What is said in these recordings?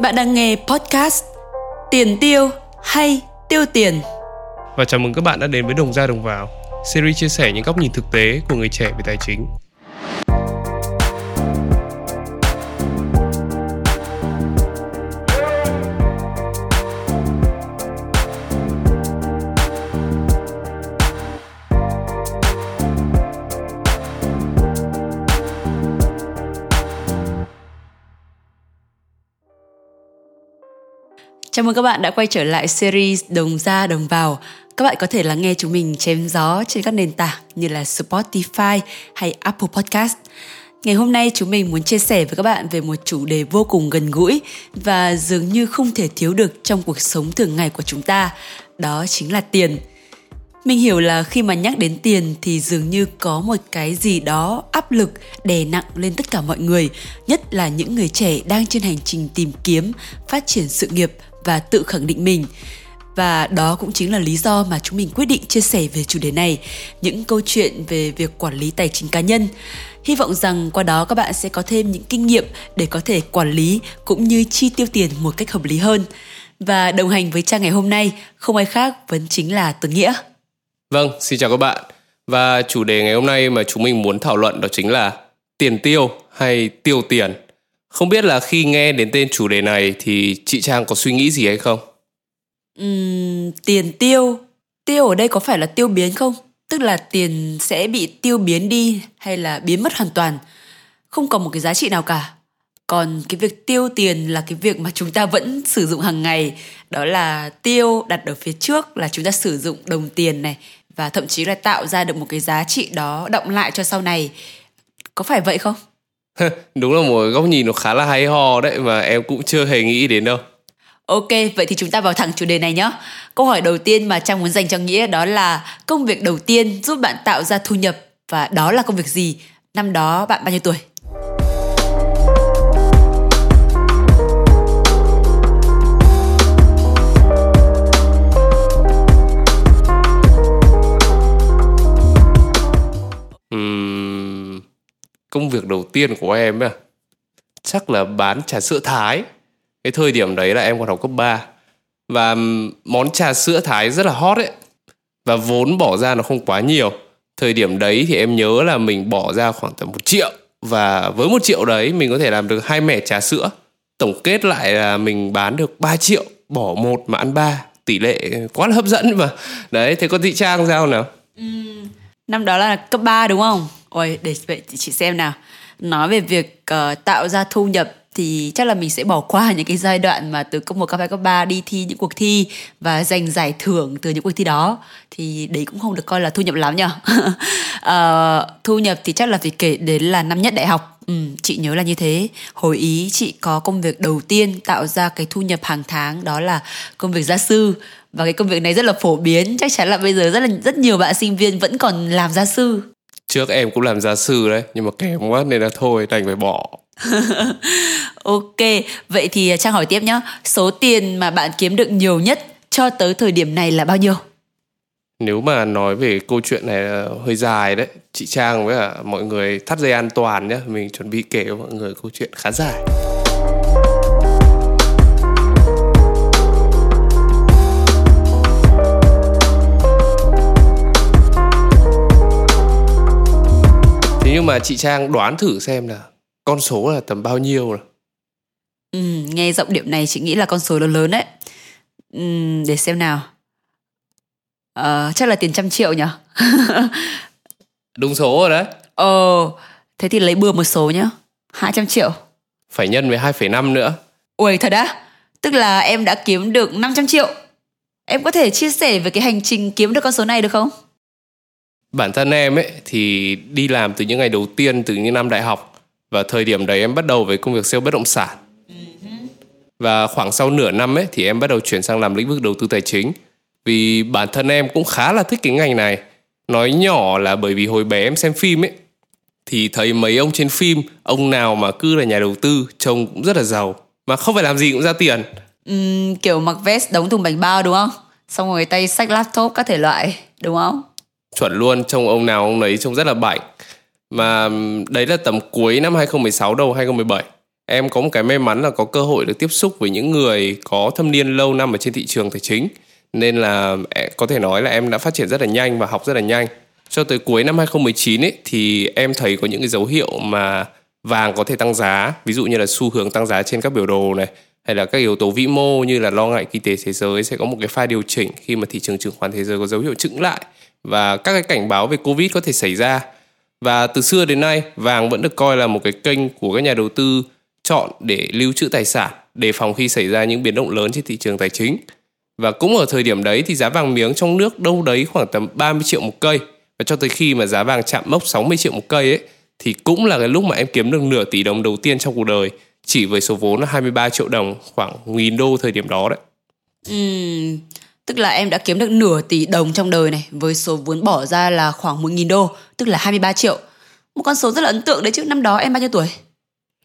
Bạn đang nghe podcast Tiền tiêu hay tiêu tiền? Và chào mừng các bạn đã đến với Đồng ra Đồng vào, series chia sẻ những góc nhìn thực tế của người trẻ về tài chính. Chào mừng các bạn đã quay trở lại series Đồng ra đồng vào. Các bạn có thể lắng nghe chúng mình chém gió trên các nền tảng như là Spotify hay Apple Podcast. Ngày hôm nay chúng mình muốn chia sẻ với các bạn về một chủ đề vô cùng gần gũi và dường như không thể thiếu được trong cuộc sống thường ngày của chúng ta, đó chính là tiền. Mình hiểu là khi mà nhắc đến tiền thì dường như có một cái gì đó áp lực đè nặng lên tất cả mọi người, nhất là những người trẻ đang trên hành trình tìm kiếm, phát triển sự nghiệp và tự khẳng định mình. Và đó cũng chính là lý do mà chúng mình quyết định chia sẻ về chủ đề này, những câu chuyện về việc quản lý tài chính cá nhân. Hy vọng rằng qua đó các bạn sẽ có thêm những kinh nghiệm để có thể quản lý cũng như chi tiêu tiền một cách hợp lý hơn. Và đồng hành với trang ngày hôm nay không ai khác vẫn chính là Tuấn Nghĩa. Vâng, xin chào các bạn. Và chủ đề ngày hôm nay mà chúng mình muốn thảo luận đó chính là tiền tiêu hay tiêu tiền. Không biết là khi nghe đến tên chủ đề này thì chị Trang có suy nghĩ gì hay không? Uhm, tiền tiêu. Tiêu ở đây có phải là tiêu biến không? Tức là tiền sẽ bị tiêu biến đi hay là biến mất hoàn toàn? Không còn một cái giá trị nào cả. Còn cái việc tiêu tiền là cái việc mà chúng ta vẫn sử dụng hàng ngày. Đó là tiêu đặt ở phía trước là chúng ta sử dụng đồng tiền này và thậm chí là tạo ra được một cái giá trị đó động lại cho sau này. Có phải vậy không? Đúng là một góc nhìn nó khá là hay ho đấy mà em cũng chưa hề nghĩ đến đâu. Ok, vậy thì chúng ta vào thẳng chủ đề này nhé. Câu hỏi đầu tiên mà Trang muốn dành cho Nghĩa đó là công việc đầu tiên giúp bạn tạo ra thu nhập và đó là công việc gì? Năm đó bạn bao nhiêu tuổi? Công việc đầu tiên của em ấy, chắc là bán trà sữa Thái. Cái thời điểm đấy là em còn học cấp 3 và món trà sữa Thái rất là hot ấy. Và vốn bỏ ra nó không quá nhiều. Thời điểm đấy thì em nhớ là mình bỏ ra khoảng tầm một triệu. Và với một triệu đấy mình có thể làm được hai mẻ trà sữa. Tổng kết lại là mình bán được 3 triệu bỏ một mà ăn ba. Tỷ lệ quá là hấp dẫn mà. Đấy thế có thị trang sao nào? Ừ, năm đó là cấp 3 đúng không? Ôi để vậy chị xem nào. Nói về việc uh, tạo ra thu nhập thì chắc là mình sẽ bỏ qua những cái giai đoạn mà từ cấp 1, cấp 2, cấp 3 đi thi những cuộc thi và giành giải thưởng từ những cuộc thi đó. Thì đấy cũng không được coi là thu nhập lắm nhở? Uh, thu nhập thì chắc là phải kể đến là năm nhất đại học. Ừ, chị nhớ là như thế. Hồi ý chị có công việc đầu tiên tạo ra cái thu nhập hàng tháng đó là công việc gia sư. Và cái công việc này rất là phổ biến. Chắc chắn là bây giờ rất là rất nhiều bạn sinh viên vẫn còn làm gia sư trước em cũng làm gia sư đấy nhưng mà kém quá nên là thôi đành phải bỏ. Ok vậy thì trang hỏi tiếp nhé số tiền mà bạn kiếm được nhiều nhất cho tới thời điểm này là bao nhiêu? Nếu mà nói về câu chuyện này là hơi dài đấy chị trang với cả mọi người thắt dây an toàn nhé mình chuẩn bị kể cho mọi người câu chuyện khá dài nhưng mà chị trang đoán thử xem là con số là tầm bao nhiêu rồi. Ừ, nghe giọng điệu này chị nghĩ là con số lớn lớn đấy. Ừ, để xem nào. Ờ, chắc là tiền trăm triệu nhỉ đúng số rồi đấy. Ờ thế thì lấy bừa một số nhá. 200 triệu. Phải nhân với 2,5 nữa. Ui thật á? Tức là em đã kiếm được 500 triệu. Em có thể chia sẻ về cái hành trình kiếm được con số này được không bản thân em ấy thì đi làm từ những ngày đầu tiên từ những năm đại học. Và thời điểm đấy em bắt đầu với công việc sale bất động sản. Và khoảng sau nửa năm ấy thì em bắt đầu chuyển sang làm lĩnh vực đầu tư tài chính. Vì bản thân em cũng khá là thích cái ngành này. Nói nhỏ là bởi vì hồi bé em xem phim ấy thì thấy mấy ông trên phim ông nào mà cứ là nhà đầu tư trông cũng rất là giàu. Mà không phải làm gì cũng ra tiền. Uhm, kiểu mặc vest đóng thùng bánh bao đúng không? Xong rồi tay sách laptop các thể loại đúng không chuẩn luôn, trông ông nào ông ấy trông rất là bảnh. Mà đấy là tầm cuối năm 2016 đầu 2017 em có một cái may mắn là có cơ hội được tiếp xúc với những người có thâm niên lâu năm ở trên thị trường tài chính. Nên là có thể nói là em đã phát triển rất là nhanh và học rất là nhanh. Cho tới cuối năm 2019 ấy, thì em thấy có những cái dấu hiệu mà vàng có thể tăng giá. Ví dụ như là xu hướng tăng giá trên các biểu đồ này, hay là các yếu tố vĩ mô như là lo ngại kinh tế thế giới sẽ có một cái pha điều chỉnh khi mà thị trường chứng khoán thế giới có dấu hiệu chững lại và các cái cảnh báo về covid có thể xảy ra. Và từ xưa đến nay vàng vẫn được coi là một cái kênh của các nhà đầu tư chọn để lưu trữ tài sản đề phòng khi xảy ra những biến động lớn trên thị trường tài chính. Và cũng ở thời điểm đấy thì giá vàng miếng trong nước đâu đấy khoảng tầm 30 triệu một cây. Và cho tới khi mà giá vàng chạm mốc 60 triệu một cây ấy thì cũng là cái lúc mà em kiếm được nửa tỷ đồng đầu tiên trong cuộc đời chỉ với số vốn là 23 triệu đồng khoảng nghìn đô thời điểm đó đấy. Ừ, tức là em đã kiếm được nửa tỷ đồng trong đời này với số vốn bỏ ra là khoảng 1.000 đô, tức là 23 triệu. Một con số rất là ấn tượng đấy chứ. Năm đó em bao nhiêu tuổi?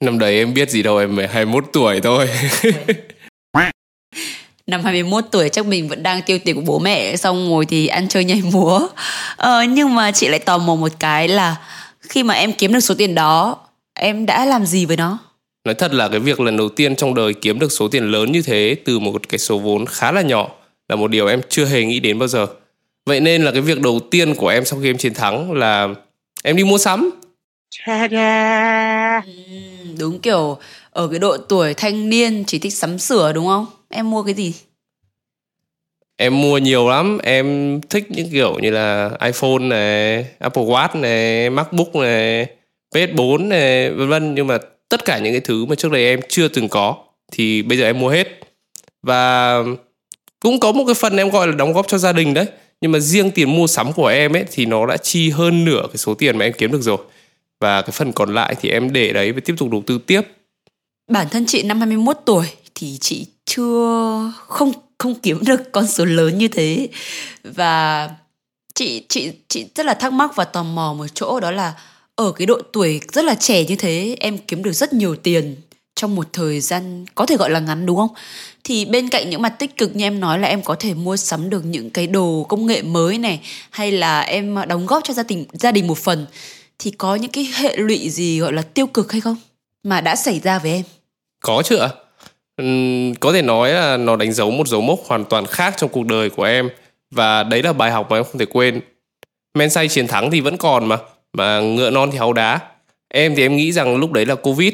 Năm đấy em biết gì đâu, em mới 21 tuổi thôi. năm 21 tuổi chắc mình vẫn đang tiêu tiền của bố mẹ xong ngồi thì ăn chơi nhảy múa ờ, nhưng mà chị lại tò mò một cái là khi mà em kiếm được số tiền đó em đã làm gì với nó nói thật là cái việc lần đầu tiên trong đời kiếm được số tiền lớn như thế từ một cái số vốn khá là nhỏ là một điều em chưa hề nghĩ đến bao giờ. Vậy nên là cái việc đầu tiên của em sau khi em chiến thắng là em đi mua sắm. Đúng kiểu ở cái độ tuổi thanh niên chỉ thích sắm sửa đúng không? Em mua cái gì? Em mua nhiều lắm. Em thích những kiểu như là iphone này apple watch này macbook này ps 4 này vân vân. Nhưng mà tất cả những cái thứ mà trước đây em chưa từng có thì bây giờ em mua hết. Và cũng có một cái phần em gọi là đóng góp cho gia đình đấy. Nhưng mà riêng tiền mua sắm của em ấy thì nó đã chi hơn nửa cái số tiền mà em kiếm được rồi. Và cái phần còn lại thì em để đấy và tiếp tục đầu tư tiếp. Bản thân chị năm 21 tuổi thì chị chưa, không không kiếm được con số lớn như thế. Và chị chị chị rất là thắc mắc và tò mò một chỗ, đó là ở cái độ tuổi rất là trẻ như thế, em kiếm được rất nhiều tiền trong một thời gian có thể gọi là ngắn, đúng không? Thì bên cạnh những mặt tích cực như em nói là em có thể mua sắm được những cái đồ công nghệ mới này, hay là em đóng góp cho gia đình gia đình một phần, thì có những cái hệ lụy gì, gọi là, tiêu cực hay không mà đã xảy ra với em? Có chứ ạ. có thể nói là nó đánh dấu một dấu mốc hoàn toàn khác trong cuộc đời của em, và đấy là bài học mà em không thể quên. Men say chiến thắng thì vẫn còn mà mà ngựa non thì háu đá em thì em nghĩ rằng lúc đấy là covid,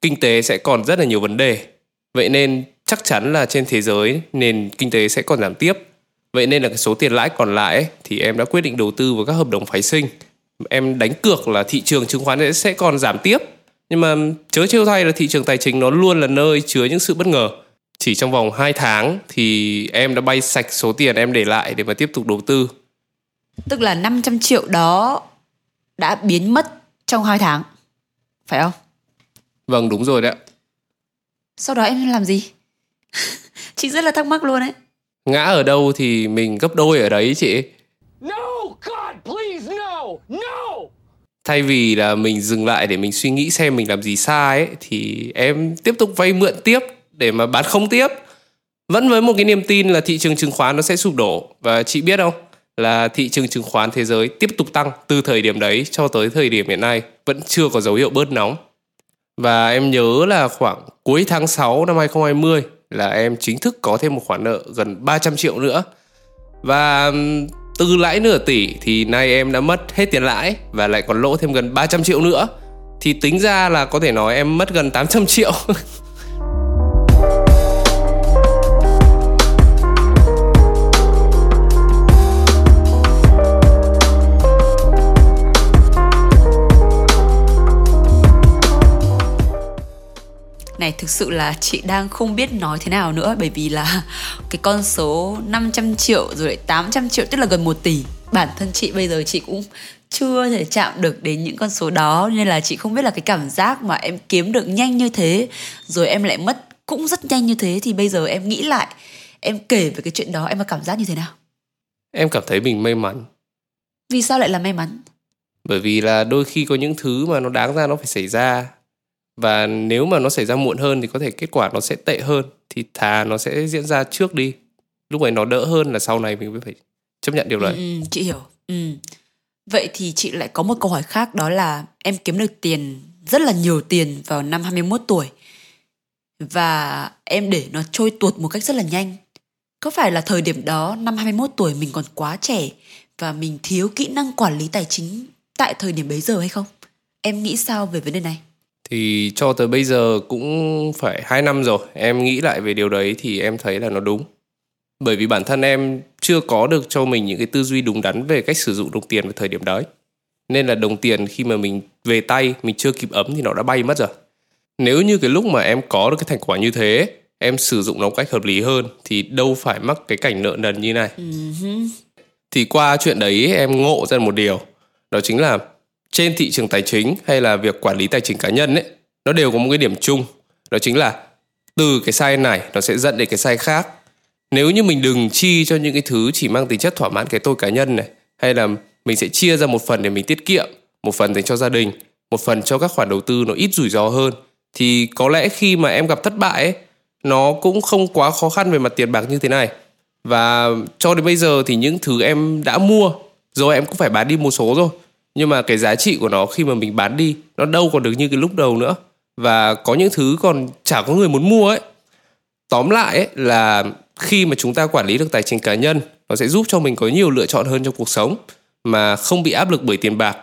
kinh tế sẽ còn rất là nhiều vấn đề vậy nên chắc chắn là trên thế giới nền kinh tế sẽ còn giảm tiếp vậy nên là cái số tiền lãi còn lại ấy, thì em đã quyết định đầu tư vào các hợp đồng phái sinh em đánh cược là thị trường chứng khoán sẽ còn giảm tiếp nhưng mà chớ trêu thay là thị trường tài chính nó luôn là nơi chứa những sự bất ngờ chỉ trong vòng 2 tháng thì em đã bay sạch số tiền em để lại để mà tiếp tục đầu tư tức là 500 triệu đó đã biến mất trong 2 tháng. Phải không? Vâng, đúng rồi đấy ạ. Sau đó em làm gì? Chị rất là thắc mắc luôn đấy. Ngã ở đâu thì mình gấp đôi ở đấy chị. No, God, please, no, no. Thay vì là mình dừng lại để mình suy nghĩ xem mình làm gì sai ấy, thì em tiếp tục vay mượn tiếp để mà bán không tiếp. Vẫn với một cái niềm tin là thị trường chứng khoán nó sẽ sụp đổ và chị biết không? là thị trường chứng khoán thế giới tiếp tục tăng từ thời điểm đấy cho tới thời điểm hiện nay vẫn chưa có dấu hiệu bớt nóng. Và em nhớ là khoảng cuối tháng 6 năm 2020 là em chính thức có thêm một khoản nợ gần 300 triệu nữa. Và từ lãi nửa tỷ thì nay em đã mất hết tiền lãi và lại còn lỗ thêm gần 300 triệu nữa. Thì tính ra là có thể nói em mất gần 800 triệu. này thực sự là chị đang không biết nói thế nào nữa bởi vì là cái con số 500 triệu rồi lại 800 triệu tức là gần 1 tỷ. Bản thân chị bây giờ chị cũng chưa thể chạm được đến những con số đó nên là chị không biết là cái cảm giác mà em kiếm được nhanh như thế rồi em lại mất cũng rất nhanh như thế thì bây giờ em nghĩ lại em kể về cái chuyện đó em có cảm giác như thế nào? Em cảm thấy mình may mắn. Vì sao lại là may mắn? Bởi vì là đôi khi có những thứ mà nó đáng ra nó phải xảy ra và nếu mà nó xảy ra muộn hơn thì có thể kết quả nó sẽ tệ hơn thì thà nó sẽ diễn ra trước đi lúc này nó đỡ hơn là sau này mình mới phải chấp nhận điều đấy ừ, ừ, chị hiểu ừ. vậy thì chị lại có một câu hỏi khác đó là em kiếm được tiền rất là nhiều tiền vào năm 21 tuổi và em để nó trôi tuột một cách rất là nhanh. Có phải là thời điểm đó năm 21 tuổi mình còn quá trẻ và mình thiếu kỹ năng quản lý tài chính tại thời điểm bấy giờ hay không? Em nghĩ sao về vấn đề này? Thì cho tới bây giờ cũng phải 2 năm rồi. Em nghĩ lại về điều đấy thì em thấy là nó đúng. Bởi vì bản thân em chưa có được cho mình những cái tư duy đúng đắn về cách sử dụng đồng tiền vào thời điểm đấy. Nên là đồng tiền khi mà mình về tay, mình chưa kịp ấm thì nó đã bay mất rồi. Nếu như cái lúc mà em có được cái thành quả như thế, em sử dụng nó một cách hợp lý hơn thì đâu phải mắc cái cảnh nợ nần như này. Uh-huh. Thì qua chuyện đấy em ngộ ra một điều, đó chính là trên thị trường tài chính hay là việc quản lý tài chính cá nhân ấy, nó đều có một cái điểm chung, đó chính là từ cái sai này nó sẽ dẫn đến cái sai khác. Nếu như mình đừng chi cho những cái thứ chỉ mang tính chất thỏa mãn cái tôi cá nhân này, hay là mình sẽ chia ra một phần để mình tiết kiệm, một phần dành cho gia đình, một phần cho các khoản đầu tư nó ít rủi ro hơn thì có lẽ khi mà em gặp thất bại ấy, nó cũng không quá khó khăn về mặt tiền bạc như thế này và cho đến bây giờ thì những thứ em đã mua rồi em cũng phải bán đi một số rồi nhưng mà cái giá trị của nó khi mà mình bán đi nó đâu còn được như cái lúc đầu nữa. Và có những thứ còn chả có người muốn mua ấy. Tóm lại ấy là khi mà chúng ta quản lý được tài chính cá nhân nó sẽ giúp cho mình có nhiều lựa chọn hơn trong cuộc sống mà không bị áp lực bởi tiền bạc.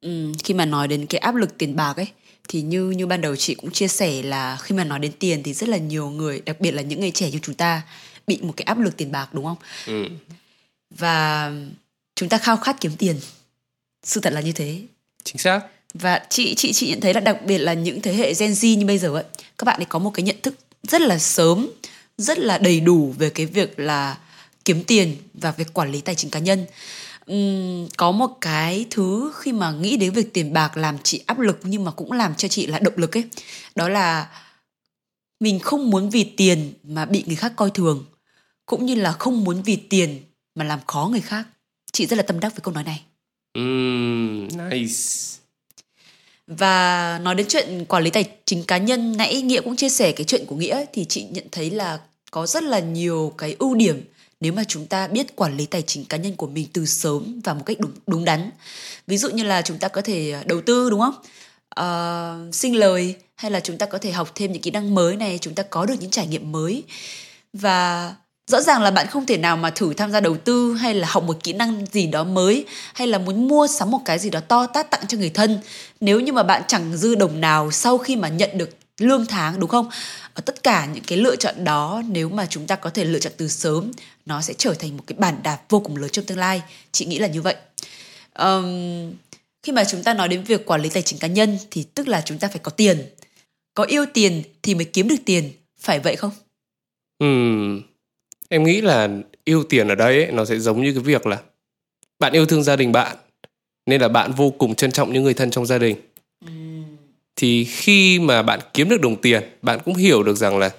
Ừ, khi mà nói đến cái áp lực tiền bạc ấy thì như như ban đầu chị cũng chia sẻ là khi mà nói đến tiền thì rất là nhiều người đặc biệt là những người trẻ như chúng ta bị một cái áp lực tiền bạc đúng không? Ừ. và chúng ta khao khát kiếm tiền sự thật là như thế. Chính xác. Và chị chị chị nhận thấy là đặc biệt là những thế hệ Gen Z như bây giờ ấy các bạn ấy có một cái nhận thức rất là sớm rất là đầy đủ về cái việc là kiếm tiền và việc quản lý tài chính cá nhân. Um, có một cái thứ khi mà nghĩ đến việc tiền bạc làm chị áp lực nhưng mà cũng làm cho chị là động lực ấy đó là mình không muốn vì tiền mà bị người khác coi thường cũng như là không muốn vì tiền mà làm khó người khác. Chị rất là tâm đắc với câu nói này mm, nice. Và nói đến chuyện quản lý tài chính cá nhân nãy nghĩa cũng chia sẻ cái chuyện của nghĩa thì chị nhận thấy là có rất là nhiều cái ưu điểm nếu mà chúng ta biết quản lý tài chính cá nhân của mình từ sớm và một cách đúng đúng đắn. Ví dụ như là chúng ta có thể đầu tư đúng không? Uh, sinh lời hay là chúng ta có thể học thêm những kỹ năng mới này chúng ta có được những trải nghiệm mới. Và rõ ràng là bạn không thể nào mà thử tham gia đầu tư hay là học một kỹ năng gì đó mới hay là muốn mua sắm một cái gì đó to tát tặng cho người thân. Nếu như mà bạn chẳng dư đồng nào sau khi mà nhận được lương tháng đúng không? Ở tất cả những cái lựa chọn đó nếu mà chúng ta có thể lựa chọn từ sớm nó sẽ trở thành một cái bản đạp vô cùng lớn trong tương lai. Chị nghĩ là như vậy. Um, khi mà chúng ta nói đến việc quản lý tài chính cá nhân thì tức là chúng ta phải có tiền. Có yêu tiền thì mới kiếm được tiền. Phải vậy không? Ừ em nghĩ là yêu tiền ở đây ấy, nó sẽ giống như cái việc là bạn yêu thương gia đình bạn nên là bạn vô cùng trân trọng những người thân trong gia đình. Thì khi mà bạn kiếm được đồng tiền bạn cũng hiểu được rằng là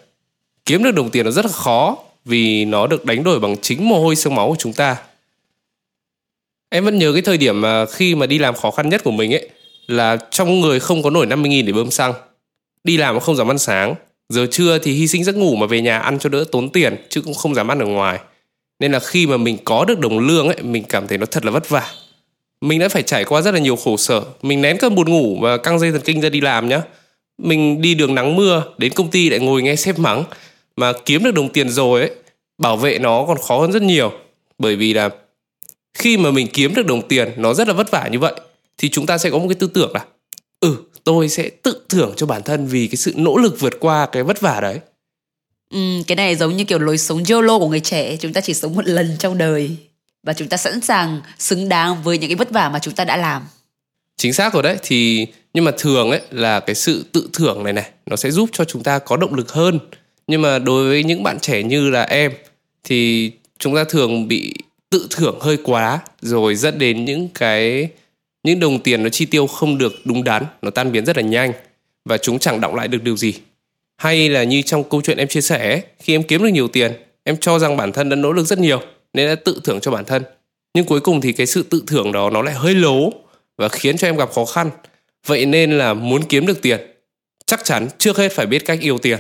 kiếm được đồng tiền nó rất là khó vì nó được đánh đổi bằng chính mồ hôi xương máu của chúng ta. Em vẫn nhớ cái thời điểm mà khi mà đi làm khó khăn nhất của mình ấy là trong người không có nổi 50.000 để bơm xăng đi làm mà không dám ăn sáng giờ trưa thì hy sinh giấc ngủ mà về nhà ăn cho đỡ tốn tiền, chứ cũng không dám ăn ở ngoài. Nên là khi mà mình có được đồng lương ấy, mình cảm thấy nó thật là vất vả. Mình đã phải trải qua rất là nhiều khổ sở. Mình nén cơn buồn ngủ và căng dây thần kinh ra đi làm nhá. Mình đi đường nắng mưa, đến công ty lại ngồi nghe sếp mắng. Mà kiếm được đồng tiền rồi ấy, bảo vệ nó còn khó hơn rất nhiều. Bởi vì là khi mà mình kiếm được đồng tiền, nó rất là vất vả như vậy, thì chúng ta sẽ có một cái tư tưởng là ừ tôi sẽ tự thưởng cho bản thân vì cái sự nỗ lực vượt qua cái vất vả đấy. Ừ, cái này giống như kiểu lối sống YOLO của người trẻ chúng ta chỉ sống một lần trong đời và chúng ta sẵn sàng xứng đáng với những cái vất vả mà chúng ta đã làm. Chính xác rồi đấy thì nhưng mà thường ấy là cái sự tự thưởng này này nó sẽ giúp cho chúng ta có động lực hơn. Nhưng mà đối với những bạn trẻ như là em thì chúng ta thường bị tự thưởng hơi quá rồi dẫn đến những cái những đồng tiền nó chi tiêu không được đúng đắn, nó tan biến rất là nhanh. Và chúng chẳng động lại được điều gì. Hay là như trong câu chuyện em chia sẻ khi em kiếm được nhiều tiền, em cho rằng bản thân đã nỗ lực rất nhiều, nên đã tự thưởng cho bản thân. Nhưng cuối cùng thì cái sự tự thưởng đó nó lại hơi lố và khiến cho em gặp khó khăn. Vậy nên là muốn kiếm được tiền, chắc chắn trước hết phải biết cách yêu tiền.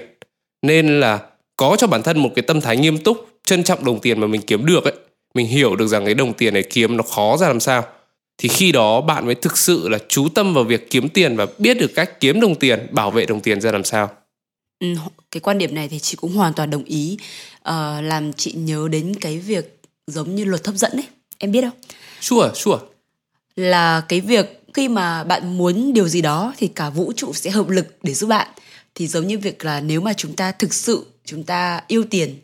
Nên là có cho bản thân một cái tâm thái nghiêm túc, trân trọng đồng tiền mà mình kiếm được ấy. Mình hiểu được rằng cái đồng tiền này kiếm nó khó ra làm sao thì khi đó bạn mới thực sự là chú tâm vào việc kiếm tiền và biết được cách kiếm đồng tiền bảo vệ đồng tiền ra làm sao. Ừ, cái quan điểm này thì chị cũng hoàn toàn đồng ý. Uh, làm chị nhớ đến cái việc giống như luật hấp dẫn ấy em biết không? Sure sure. Là cái việc khi mà bạn muốn điều gì đó thì cả vũ trụ sẽ hợp lực để giúp bạn. Thì giống như việc là nếu mà chúng ta thực sự chúng ta yêu tiền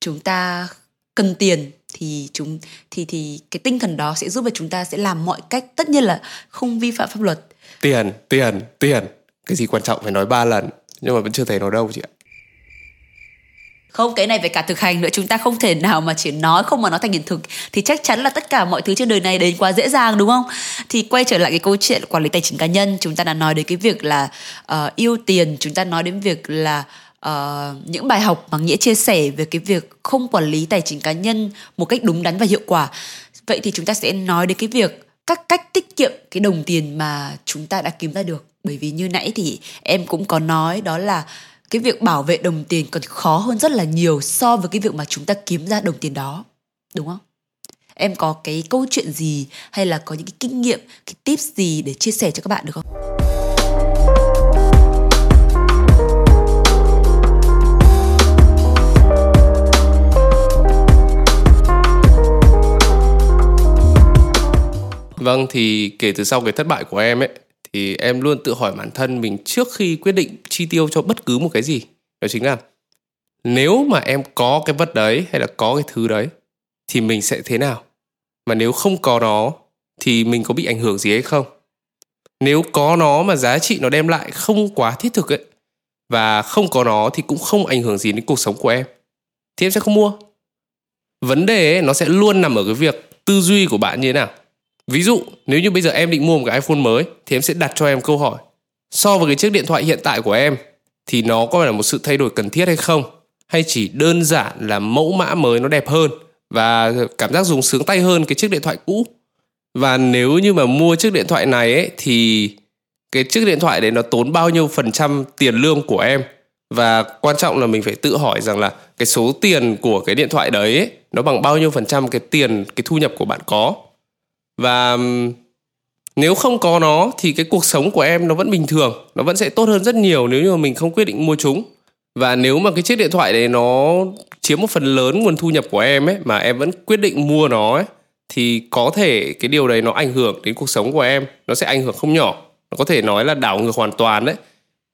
chúng ta cần tiền thì chúng thì thì cái tinh thần đó sẽ giúp cho chúng ta sẽ làm mọi cách. Tất nhiên là không vi phạm pháp luật. Tiền tiền tiền. Cái gì quan trọng phải nói ba lần nhưng mà vẫn chưa thấy nó đâu chị ạ. Không cái này phải cả thực hành nữa. Chúng ta không thể nào mà chỉ nói không mà nó thành hiện thực. Thì chắc chắn là tất cả mọi thứ trên đời này đến quá dễ dàng đúng không? Thì quay trở lại cái câu chuyện quản lý tài chính cá nhân chúng ta đã nói đến cái việc là uh, yêu tiền chúng ta nói đến việc là uh, những bài học mà nghĩa chia sẻ về cái việc không quản lý tài chính cá nhân một cách đúng đắn và hiệu quả. Vậy thì chúng ta sẽ nói đến cái việc các cách tiết kiệm cái đồng tiền mà chúng ta đã kiếm ra được. Bởi vì như nãy thì em cũng có nói đó là cái việc bảo vệ đồng tiền còn khó hơn rất là nhiều so với cái việc mà chúng ta kiếm ra đồng tiền đó. Đúng không? Em có cái câu chuyện gì hay là có những cái kinh nghiệm cái tips gì để chia sẻ cho các bạn được không? Vâng thì kể từ sau cái thất bại của em ấy thì em luôn tự hỏi bản thân mình trước khi quyết định chi tiêu cho bất cứ một cái gì. Đó chính là nếu mà em có cái vật đấy hay là có cái thứ đấy thì mình sẽ thế nào? Mà nếu không có nó thì mình có bị ảnh hưởng gì hay không? Nếu có nó mà giá trị nó đem lại không quá thiết thực ấy và không có nó thì cũng không ảnh hưởng gì đến cuộc sống của em thì em sẽ không mua. Vấn đề ấy, nó sẽ luôn nằm ở cái việc tư duy của bạn như thế nào? Ví dụ, nếu như bây giờ em định mua một cái iPhone mới thì em sẽ đặt cho em câu hỏi so với cái chiếc điện thoại hiện tại của em thì nó có phải là một sự thay đổi cần thiết hay không? Hay chỉ đơn giản là mẫu mã mới nó đẹp hơn và cảm giác dùng sướng tay hơn cái chiếc điện thoại cũ? Và nếu như mà mua chiếc điện thoại này ấy thì cái chiếc điện thoại đấy nó tốn bao nhiêu phần trăm tiền lương của em? Và quan trọng là mình phải tự hỏi rằng là cái số tiền của cái điện thoại đấy ấy, nó bằng bao nhiêu phần trăm cái tiền cái thu nhập của bạn có và nếu không có nó thì cái cuộc sống của em nó vẫn bình thường, nó vẫn sẽ tốt hơn rất nhiều nếu như mà mình không quyết định mua chúng. Và nếu mà cái chiếc điện thoại đấy nó chiếm một phần lớn nguồn thu nhập của em ấy, mà em vẫn quyết định mua nó ấy, thì có thể cái điều đấy nó ảnh hưởng đến cuộc sống của em, nó sẽ ảnh hưởng không nhỏ. Nó có thể nói là đảo ngược hoàn toàn đấy.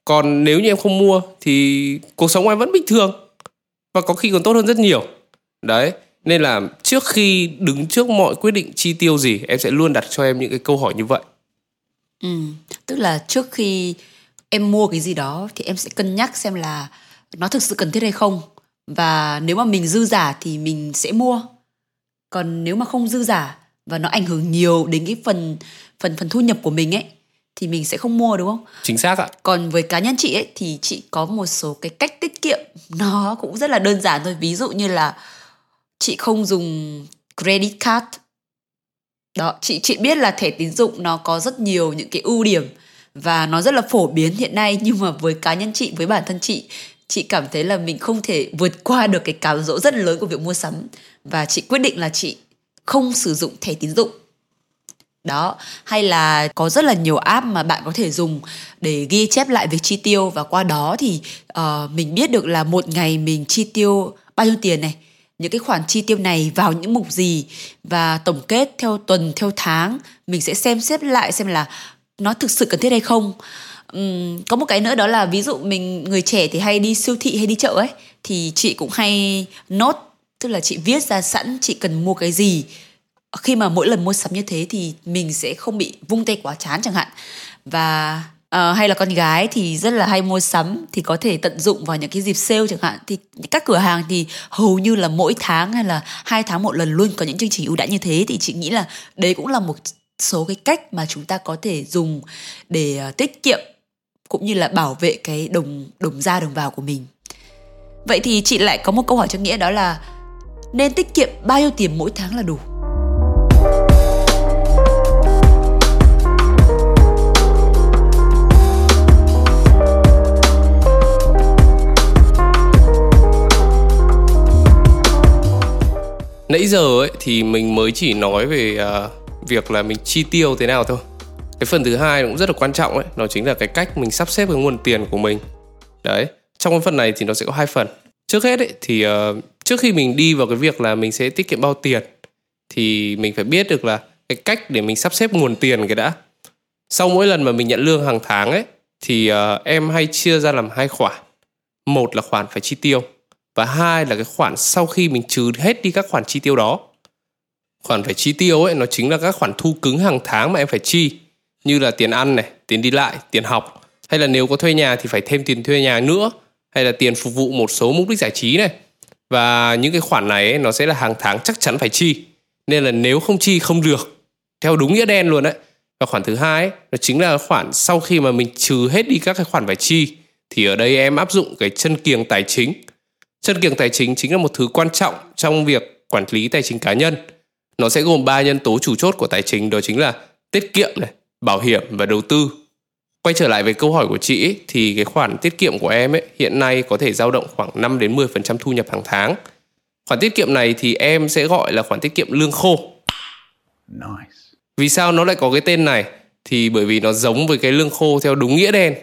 Còn nếu như em không mua thì cuộc sống của em vẫn bình thường và có khi còn tốt hơn rất nhiều. Đấy nên là trước khi đứng trước mọi quyết định chi tiêu gì em sẽ luôn đặt cho em những cái câu hỏi như vậy ừ tức là trước khi em mua cái gì đó thì em sẽ cân nhắc xem là nó thực sự cần thiết hay không và nếu mà mình dư giả thì mình sẽ mua còn nếu mà không dư giả và nó ảnh hưởng nhiều đến cái phần phần phần thu nhập của mình ấy thì mình sẽ không mua đúng không? Chính xác ạ. Còn với cá nhân chị ấy thì chị có một số cái cách tiết kiệm nó cũng rất là đơn giản thôi. Ví dụ như là chị không dùng credit card. Đó chị chị biết là thẻ tín dụng nó có rất nhiều những cái ưu điểm và nó rất là phổ biến hiện nay nhưng mà với cá nhân chị với bản thân chị chị cảm thấy là mình không thể vượt qua được cái cám dỗ rất lớn của việc mua sắm và chị quyết định là chị không sử dụng thẻ tín dụng. Đó hay là có rất là nhiều app mà bạn có thể dùng để ghi chép lại việc chi tiêu và qua đó thì uh, mình biết được là một ngày mình chi tiêu bao nhiêu tiền này những cái khoản chi tiêu này vào những mục gì và tổng kết theo tuần theo tháng. Mình sẽ xem xét lại xem là nó thực sự cần thiết hay không. Uhm, có một cái nữa đó là ví dụ mình người trẻ thì hay đi siêu thị hay đi chợ ấy thì chị cũng hay nốt tức là chị viết ra sẵn chị cần mua cái gì. Khi mà mỗi lần mua sắm như thế thì mình sẽ không bị vung tay quá chán chẳng hạn. Và à, hay là con gái thì rất là hay mua sắm thì có thể tận dụng vào những cái dịp sale chẳng hạn. Thì các cửa hàng thì hầu như là mỗi tháng hay là hai tháng một lần luôn có những chương trình ưu đãi như thế. Thì chị nghĩ là đấy cũng là một số cái cách mà chúng ta có thể dùng để ờ, tiết kiệm cũng như là bảo vệ cái đồng đồng ra đồng vào của mình. Vậy thì chị lại có một câu hỏi cho nghĩa đó là nên tiết kiệm bao nhiêu tiền mỗi tháng là đủ? Nãy giờ ấy thì mình mới chỉ nói về uh, việc là mình chi tiêu thế nào thôi. Cái phần thứ hai cũng rất là quan trọng ấy nó chính là cái cách mình sắp xếp cái nguồn tiền của mình. Đấy trong cái phần này thì nó sẽ có hai phần. Trước hết ấy, thì uh, trước khi mình đi vào cái việc là mình sẽ tiết kiệm bao tiền thì mình phải biết được là cái cách để mình sắp xếp nguồn tiền cái đã. Sau mỗi lần mà mình nhận lương hàng tháng ấy thì uh, em hay chia ra làm hai khoản. Một là khoản phải chi tiêu và hai là cái khoản sau khi mình trừ hết đi các khoản chi tiêu đó. Khoản phải chi tiêu ấy nó chính là các khoản thu cứng hàng tháng mà em phải chi. Như là tiền ăn này tiền đi lại tiền học. Hay là nếu có thuê nhà thì phải thêm tiền thuê nhà nữa. Hay là tiền phục vụ một số mục đích giải trí này. Và những cái khoản này ấy, nó sẽ là hàng tháng chắc chắn phải chi. Nên là nếu không chi không được. Theo đúng nghĩa đen luôn đấy. Và khoản thứ hai ấy, nó chính là khoản sau khi mà mình trừ hết đi các cái khoản phải chi thì ở đây em áp dụng cái chân kiềng tài chính chân kiềng tài chính chính là một thứ quan trọng trong việc quản lý tài chính cá nhân nó sẽ gồm ba nhân tố chủ chốt của tài chính đó chính là tiết kiệm này bảo hiểm và đầu tư quay trở lại với câu hỏi của chị ấy, thì cái khoản tiết kiệm của em ấy hiện nay có thể dao động khoảng 5 đến 10% thu nhập hàng tháng. Khoản tiết kiệm này thì em sẽ gọi là khoản tiết kiệm lương khô. Nice. Vì sao nó lại có cái tên này? Thì bởi vì nó giống với cái lương khô theo đúng nghĩa đen.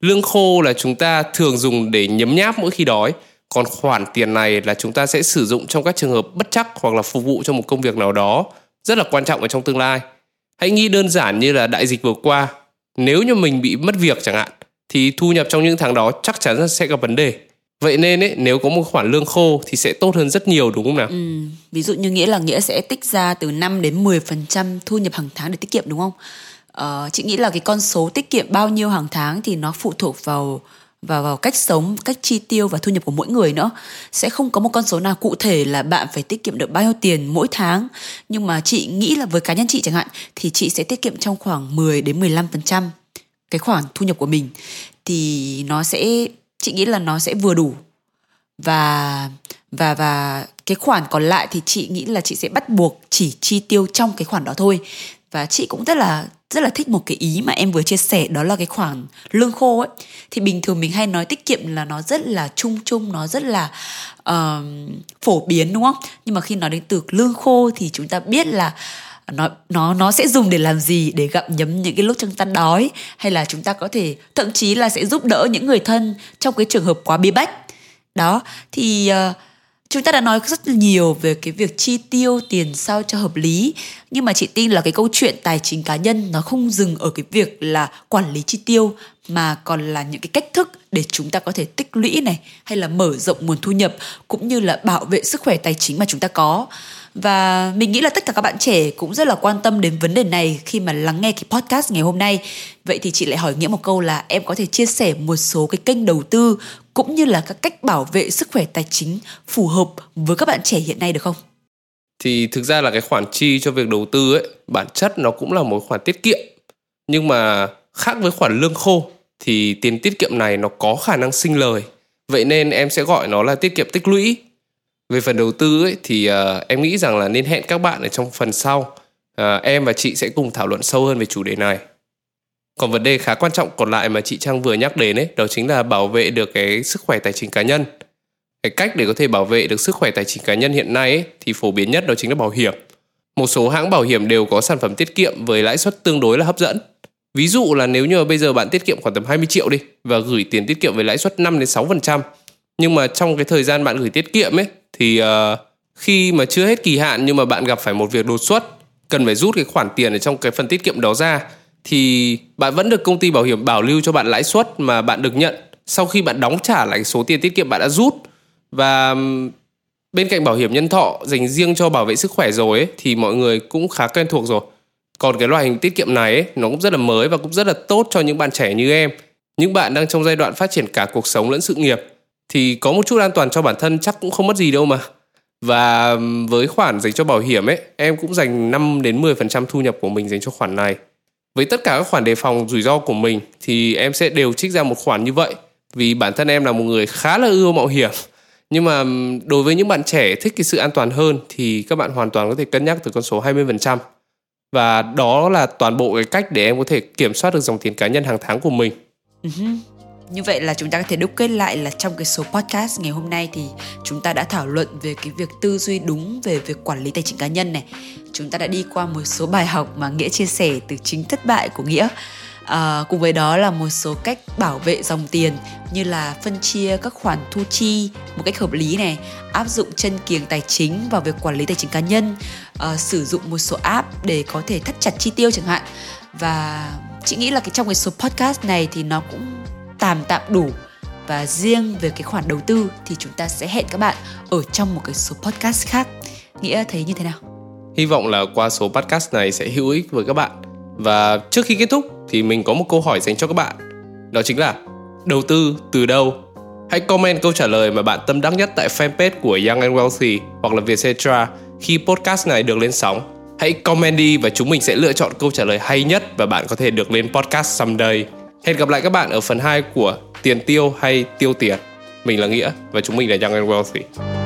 Lương khô là chúng ta thường dùng để nhấm nháp mỗi khi đói, còn khoản tiền này là chúng ta sẽ sử dụng trong các trường hợp bất chắc hoặc là phục vụ cho một công việc nào đó rất là quan trọng ở trong tương lai. Hãy nghĩ đơn giản như là đại dịch vừa qua, nếu như mình bị mất việc chẳng hạn thì thu nhập trong những tháng đó chắc chắn sẽ gặp vấn đề. Vậy nên ấy nếu có một khoản lương khô thì sẽ tốt hơn rất nhiều đúng không nào? Ừ, ví dụ như nghĩa là nghĩa sẽ tích ra từ 5 đến 10 phần trăm thu nhập hàng tháng để tiết kiệm đúng không? Ờ, chị nghĩ là cái con số tiết kiệm bao nhiêu hàng tháng thì nó phụ thuộc vào và vào cách sống, cách chi tiêu và thu nhập của mỗi người nữa. Sẽ không có một con số nào cụ thể là bạn phải tiết kiệm được bao nhiêu tiền mỗi tháng. Nhưng mà chị nghĩ là với cá nhân chị chẳng hạn thì chị sẽ tiết kiệm trong khoảng 10 đến 15% cái khoản thu nhập của mình thì nó sẽ chị nghĩ là nó sẽ vừa đủ. Và và và cái khoản còn lại thì chị nghĩ là chị sẽ bắt buộc chỉ chi tiêu trong cái khoản đó thôi và chị cũng rất là rất là thích một cái ý mà em vừa chia sẻ đó là cái khoản lương khô ấy. Thì bình thường mình hay nói tiết kiệm là nó rất là chung chung nó rất là uh, phổ biến đúng không? Nhưng mà khi nói đến từ lương khô thì chúng ta biết là nó nó nó sẽ dùng để làm gì để gặm nhấm những cái lúc chúng ta đói hay là chúng ta có thể thậm chí là sẽ giúp đỡ những người thân trong cái trường hợp quá bí bách. Đó thì uh, chúng ta đã nói rất nhiều về cái việc chi tiêu tiền sao cho hợp lý. Nhưng mà chị tin là cái câu chuyện tài chính cá nhân nó không dừng ở cái việc là quản lý chi tiêu, mà còn là những cái cách thức để chúng ta có thể tích lũy này, hay là mở rộng nguồn thu nhập, cũng như là bảo vệ sức khỏe tài chính mà chúng ta có. Và mình nghĩ là tất cả các bạn trẻ cũng rất là quan tâm đến vấn đề này khi mà lắng nghe cái podcast ngày hôm nay. Vậy thì chị lại hỏi nghĩa một câu là em có thể chia sẻ một số cái kênh đầu tư cũng như là các cách bảo vệ sức khỏe tài chính phù hợp với các bạn trẻ hiện nay được không? Thì thực ra là cái khoản chi cho việc đầu tư ấy bản chất nó cũng là một khoản tiết kiệm. Nhưng mà khác với khoản lương khô thì tiền tiết kiệm này nó có khả năng sinh lời. Vậy nên em sẽ gọi nó là tiết kiệm tích lũy. Về phần đầu tư ấy, thì uh, em nghĩ rằng là nên hẹn các bạn ở trong phần sau. Uh, em và chị sẽ cùng thảo luận sâu hơn về chủ đề này còn vấn đề khá quan trọng còn lại mà chị trang vừa nhắc đến ấy đó chính là bảo vệ được cái sức khỏe tài chính cá nhân. Cái cách để có thể bảo vệ được sức khỏe tài chính cá nhân hiện nay ấy, thì phổ biến nhất đó chính là bảo hiểm. Một số hãng bảo hiểm đều có sản phẩm tiết kiệm với lãi suất tương đối là hấp dẫn. Ví dụ là nếu như bây giờ bạn tiết kiệm khoảng tầm 20 triệu đi và gửi tiền tiết kiệm với lãi suất 5 đến 6% nhưng mà trong cái thời gian bạn gửi tiết kiệm ấy thì uh, khi mà chưa hết kỳ hạn nhưng mà bạn gặp phải một việc đột xuất cần phải rút cái khoản tiền ở trong cái phần tiết kiệm đó ra thì bạn vẫn được công ty bảo hiểm bảo lưu cho bạn lãi suất mà bạn được nhận sau khi bạn đóng trả lại số tiền tiết kiệm bạn đã rút và bên cạnh bảo hiểm nhân thọ dành riêng cho bảo vệ sức khỏe rồi ấy, thì mọi người cũng khá quen thuộc rồi còn cái loại hình tiết kiệm này ấy, nó cũng rất là mới và cũng rất là tốt cho những bạn trẻ như em những bạn đang trong giai đoạn phát triển cả cuộc sống lẫn sự nghiệp thì có một chút an toàn cho bản thân chắc cũng không mất gì đâu mà. Và với khoản dành cho bảo hiểm ấy, em cũng dành 5 đến 10% thu nhập của mình dành cho khoản này. Với tất cả các khoản đề phòng rủi ro của mình, thì em sẽ đều trích ra một khoản như vậy vì bản thân em là một người khá là ưa mạo hiểm. Nhưng mà đối với những bạn trẻ thích cái sự an toàn hơn, thì các bạn hoàn toàn có thể cân nhắc từ con số 20%. Và đó là toàn bộ cái cách để em có thể kiểm soát được dòng tiền cá nhân hàng tháng của mình. Ừ như vậy là chúng ta có thể đúc kết lại là trong cái số podcast ngày hôm nay thì chúng ta đã thảo luận về cái việc tư duy đúng về việc quản lý tài chính cá nhân này. Chúng ta đã đi qua một số bài học mà Nghĩa chia sẻ từ chính thất bại của Nghĩa. à, cùng với đó là một số cách bảo vệ dòng tiền như là phân chia các khoản thu chi một cách hợp lý này áp dụng chân kiềng tài chính vào việc quản lý tài chính cá nhân à, sử dụng một số app để có thể thắt chặt chi tiêu chẳng hạn và chị nghĩ là cái trong cái số podcast này thì nó cũng tạm tạm đủ. Và riêng về cái khoản đầu tư thì chúng ta sẽ hẹn các bạn ở trong một cái số podcast khác. Nghĩa thấy như thế nào? Hy vọng là qua số podcast này sẽ hữu ích với các bạn. Và trước khi kết thúc thì mình có một câu hỏi dành cho các bạn. Đó chính là, đầu tư từ đâu? Hãy comment câu trả lời mà bạn tâm đắc nhất tại fanpage của Young and Wealthy hoặc là Vietcetera khi podcast này được lên sóng. Hãy comment đi và chúng mình sẽ lựa chọn câu trả lời hay nhất và bạn có thể được lên podcast someday hẹn gặp lại các bạn ở phần 2 của tiền tiêu hay tiêu tiền. Mình là nghĩa và chúng mình là Young and Wealthy.